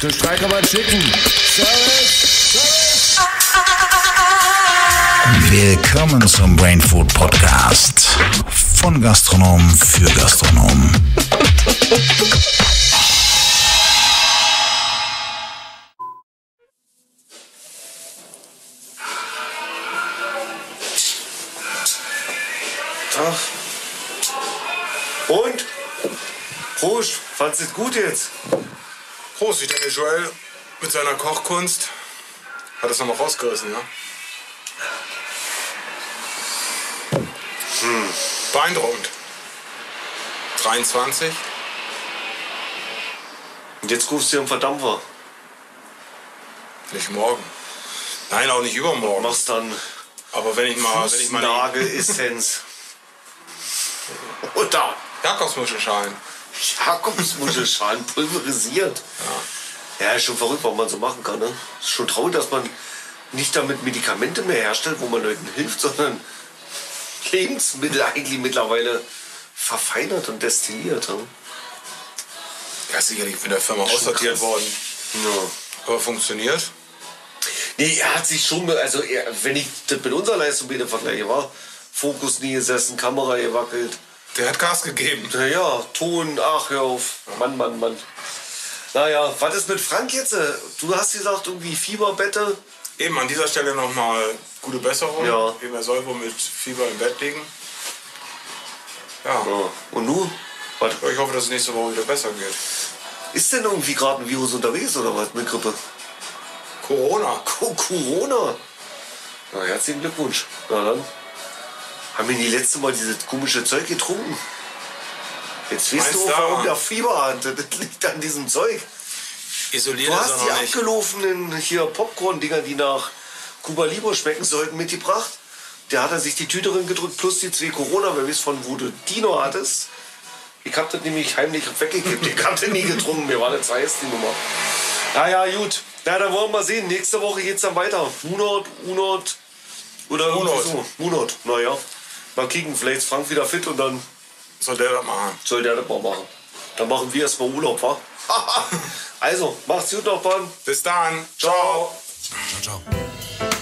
Zu Streicharbeit schicken. Service. Willkommen zum Brain Food Podcast. Von Gastronom für Gastronom. Tag. Und? Prost, fandest du es gut jetzt? Prost, ich denke, Joel mit seiner Kochkunst hat es nochmal rausgerissen, ja? Hm, beeindruckend. 23. Und jetzt rufst du am Verdampfer. Nicht morgen. Nein, auch nicht übermorgen. Machst dann Aber wenn ich mal, wenn ich mal die Nageessenz. Oder Jakobsmuschelschalen. Jakobsmuschelschalen pulverisiert. Ja. ist schon verrückt, was man so machen kann. Ne? Ist schon traurig, dass man nicht damit Medikamente mehr herstellt, wo man Leuten hilft, sondern Lebensmittel eigentlich mittlerweile verfeinert und destilliert. Ne? Ja, ist sicherlich von der Firma aussortiert worden. Ja. Aber funktioniert. Nee, er hat sich schon, also er, wenn ich das mit unserer Leistung wieder vergleiche, war Fokus nie gesessen, Kamera gewackelt. Der hat Gas gegeben. Naja, Ton, ach hör auf. Mann, Mann, Mann. Naja, was ist mit Frank jetzt? Du hast gesagt, irgendwie Fieberbette. Eben an dieser Stelle nochmal gute Besserung. Ja. Eben, er soll wohl mit Fieber im Bett liegen. Ja. Ja. Und nu? Was? Ich hoffe, dass es nächste Woche wieder besser geht. Ist denn irgendwie gerade ein Virus unterwegs oder was mit Grippe? Corona. Co Corona. Na, herzlichen Glückwunsch. Na dann. Haben wir die letzte Mal dieses komische Zeug getrunken? Jetzt weißt du, du? warum der Fieber hat. Das liegt an diesem Zeug. Isoliert Du hast die abgelaufenen hier Popcorn-Dinger, die nach Cuba Libre schmecken sollten, mitgebracht. Der hat er sich die Tüte drin gedrückt, plus die zwei Corona, wer weiß von wo du die noch hattest. Ich hab das nämlich heimlich weggekippt. Ich hab den nie getrunken, mir war das heiß, die Nummer. Naja, gut. Na, dann wollen wir mal sehen. Nächste Woche geht's dann weiter. Munot, Unot oder irgendwie Munot. so. Munot, naja. Mal kicken, vielleicht ist Frank wieder fit und dann Soll der das machen? soll der das mal machen. Dann machen wir erstmal Urlaub, wa? also, macht's gut noch, Bahn. Bis dann. Ciao. Ciao, ciao.